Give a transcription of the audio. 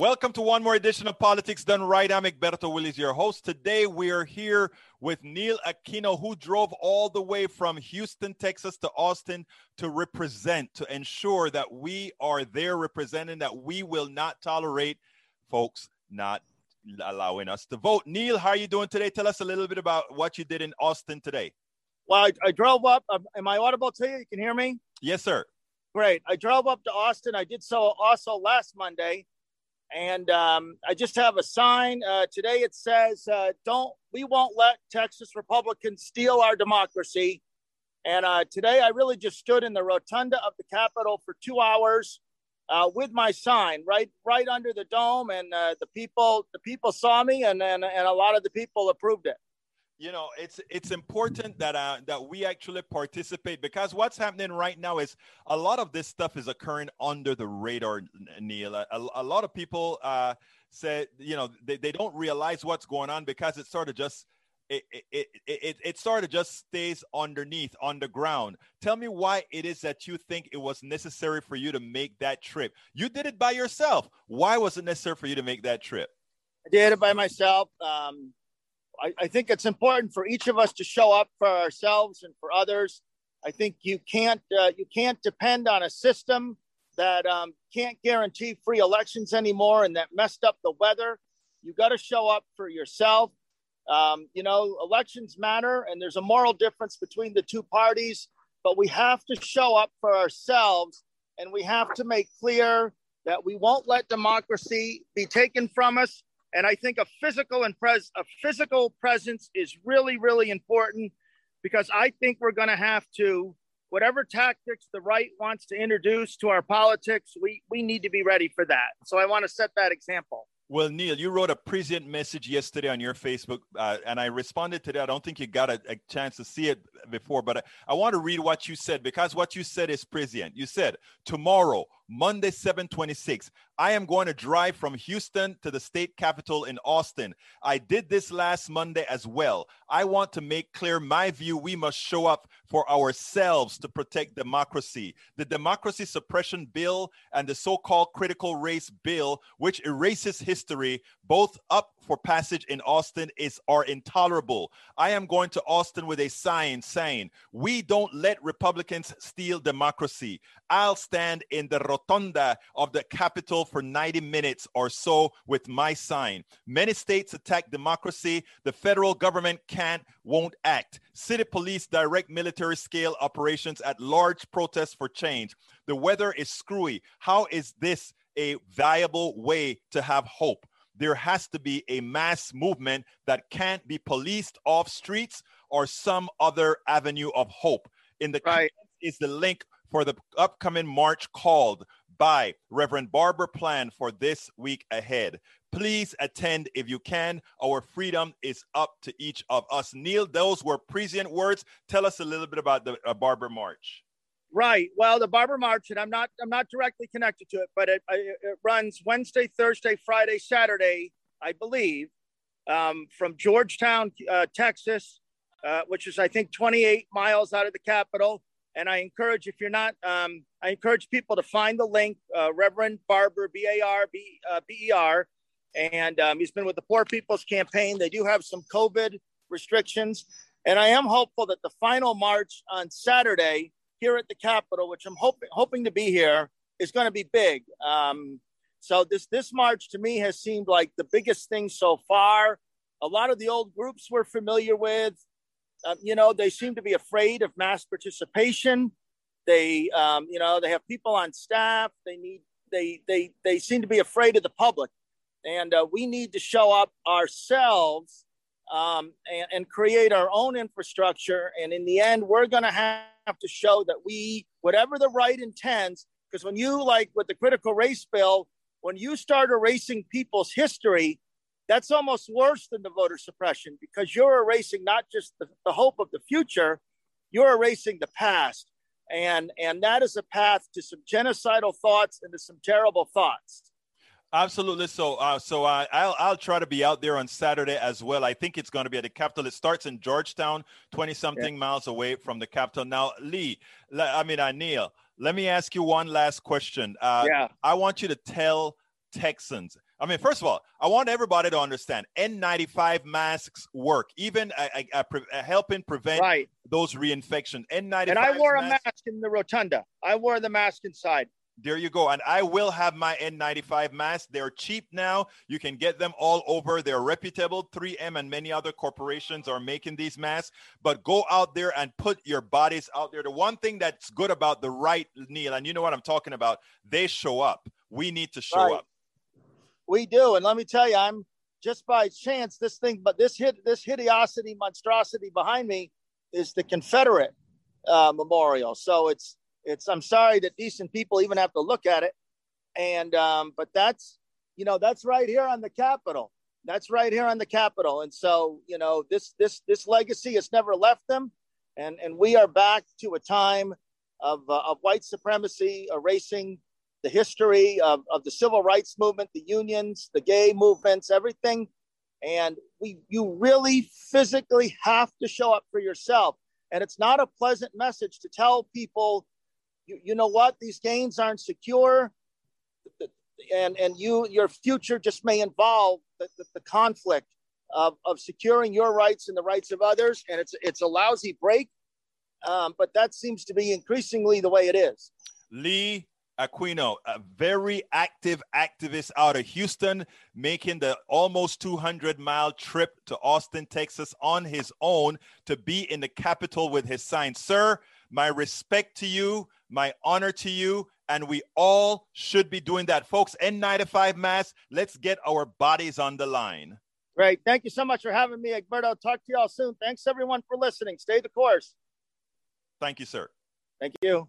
Welcome to one more edition of Politics Done Right. I'm Egberto Willies, your host. Today we are here with Neil Aquino, who drove all the way from Houston, Texas to Austin to represent, to ensure that we are there representing, that we will not tolerate folks not allowing us to vote. Neil, how are you doing today? Tell us a little bit about what you did in Austin today. Well, I, I drove up. Um, am I audible to you? You can hear me? Yes, sir. Great. I drove up to Austin. I did so also last Monday and um, I just have a sign uh, today. It says, uh, "Don't we won't let Texas Republicans steal our democracy." And uh, today, I really just stood in the rotunda of the Capitol for two hours uh, with my sign, right, right under the dome, and uh, the people, the people saw me, and, and and a lot of the people approved it you know it's it's important that uh, that we actually participate because what's happening right now is a lot of this stuff is occurring under the radar neil. A, a lot of people uh say you know they, they don't realize what's going on because it sort of just it, it, it, it, sort of just stays underneath underground. Tell me why it is that you think it was necessary for you to make that trip. You did it by yourself. Why was it necessary for you to make that trip? I did it by myself. Um, I, I think it's important for each of us to show up for ourselves and for others. I think you can't uh, you can't depend on a system that um, can't guarantee free elections anymore and that messed up the weather. You got to show up for yourself. Um, you know, elections matter, and there's a moral difference between the two parties, but we have to show up for ourselves, and we have to make clear that we won't let democracy be taken from us and I think a physical and pres a physical presence is really, really important because I think we're going to have to, whatever tactics the right wants to introduce to our politics, we, we need to be ready for that. So I want to set that example. Well, Neil, you wrote a prescient message yesterday on your Facebook, uh, and I responded to that. I don't think you got a, a chance to see it before, but I, I, want to read what you said because what you said is prescient. You said, Tomorrow, Monday, 726, I am going to drive from Houston to the state capital in Austin. I did this last Monday as well. I want to make clear my view we must show up for ourselves to protect democracy. The democracy suppression bill and the so called critical race bill, which erases history, both up for passage in Austin, is are intolerable. I am going to Austin with a sign saying, We don't let Republicans steal democracy. I'll stand in the rotunda of the Capitol for 90 minutes or so with my sign. Many states attack democracy. The federal government can't, won't act. City police direct military scale operations at large protests for change. The weather is screwy. How is this a viable way to have hope? There has to be a mass movement that can't be policed off streets or some other avenue of hope. In the right. is the link for the upcoming march called by Reverend Barber Plan for this week ahead. Please attend if you can. Our freedom is up to each of us. Neil, those were prescient words. Tell us a little bit about the uh, Barber March. Right. Well, the Barber March, and I'm not I'm not directly connected to it, but it, it runs Wednesday, Thursday, Friday, Saturday, I believe, um, from Georgetown, uh, Texas, uh, which is I think 28 miles out of the capital, and I encourage, if you're not, um, I encourage people to find the link, uh, Reverend Barber, B A R B uh, B E R. And um, he's been with the Poor People's Campaign. They do have some COVID restrictions. And I am hopeful that the final march on Saturday here at the Capitol, which I'm hoping, hoping to be here, is going to be big. Um, so this, this march to me has seemed like the biggest thing so far. A lot of the old groups we're familiar with, um, you know, they seem to be afraid of mass participation. They, um, you know, they have people on staff. They need, they, they, they seem to be afraid of the public, and uh, we need to show up ourselves um, and, and, create our own infrastructure. And in the end, we're going to have to show that we, whatever the right intends, because when you like with the critical race bill, when you start erasing people's history, that's almost worse than the voter suppression because you're erasing not just the, the hope of the future, you're erasing the past. And, and that is a path to some genocidal thoughts and to some terrible thoughts. Absolutely. So, uh, so I, I'll I'll try to be out there on Saturday as well. I think it's going to be at the Capitol. It starts in Georgetown, twenty something yeah. miles away from the Capitol. Now, Lee, I mean, uh, Neil, let me ask you one last question. Uh, yeah. I want you to tell Texans I mean, first of all, I want everybody to understand N95 masks work, even uh, uh, uh, helping prevent right. those reinfections. N95. And I wore a mask in the rotunda. I wore the mask inside. There you go. And I will have my N95 masks. They're cheap now. You can get them all over. They're reputable. 3M and many other corporations are making these masks. But go out there and put your bodies out there. The one thing that's good about the right, Neil, and you know what I'm talking about, they show up. We need to show right. up. We do. And let me tell you, I'm just by chance, this thing, but this hit, this hideosity, monstrosity behind me is the Confederate uh, memorial. So it's, it's, I'm sorry that decent people even have to look at it. And, um, but that's, you know, that's right here on the Capitol. That's right here on the Capitol. And so, you know, this, this, this legacy has never left them. And, and we are back to a time of, uh, of white supremacy erasing the history of, of the civil rights movement, the unions, the gay movements, everything. And we, you really physically have to show up for yourself. And it's not a pleasant message to tell people, you, you know what, these gains aren't secure. And, and you, your future just may involve the, the, the conflict of, of securing your rights and the rights of others. And it's, it's a lousy break. Um, but that seems to be increasingly the way it is. Lee Aquino, a very active activist out of Houston, making the almost 200 mile trip to Austin, Texas on his own to be in the Capitol with his sign. Sir, my respect to you, my honor to you, and we all should be doing that. Folks, N95 mass, let's get our bodies on the line. Great. Thank you so much for having me, Egberto. Talk to y'all soon. Thanks everyone for listening. Stay the course. Thank you, sir. Thank you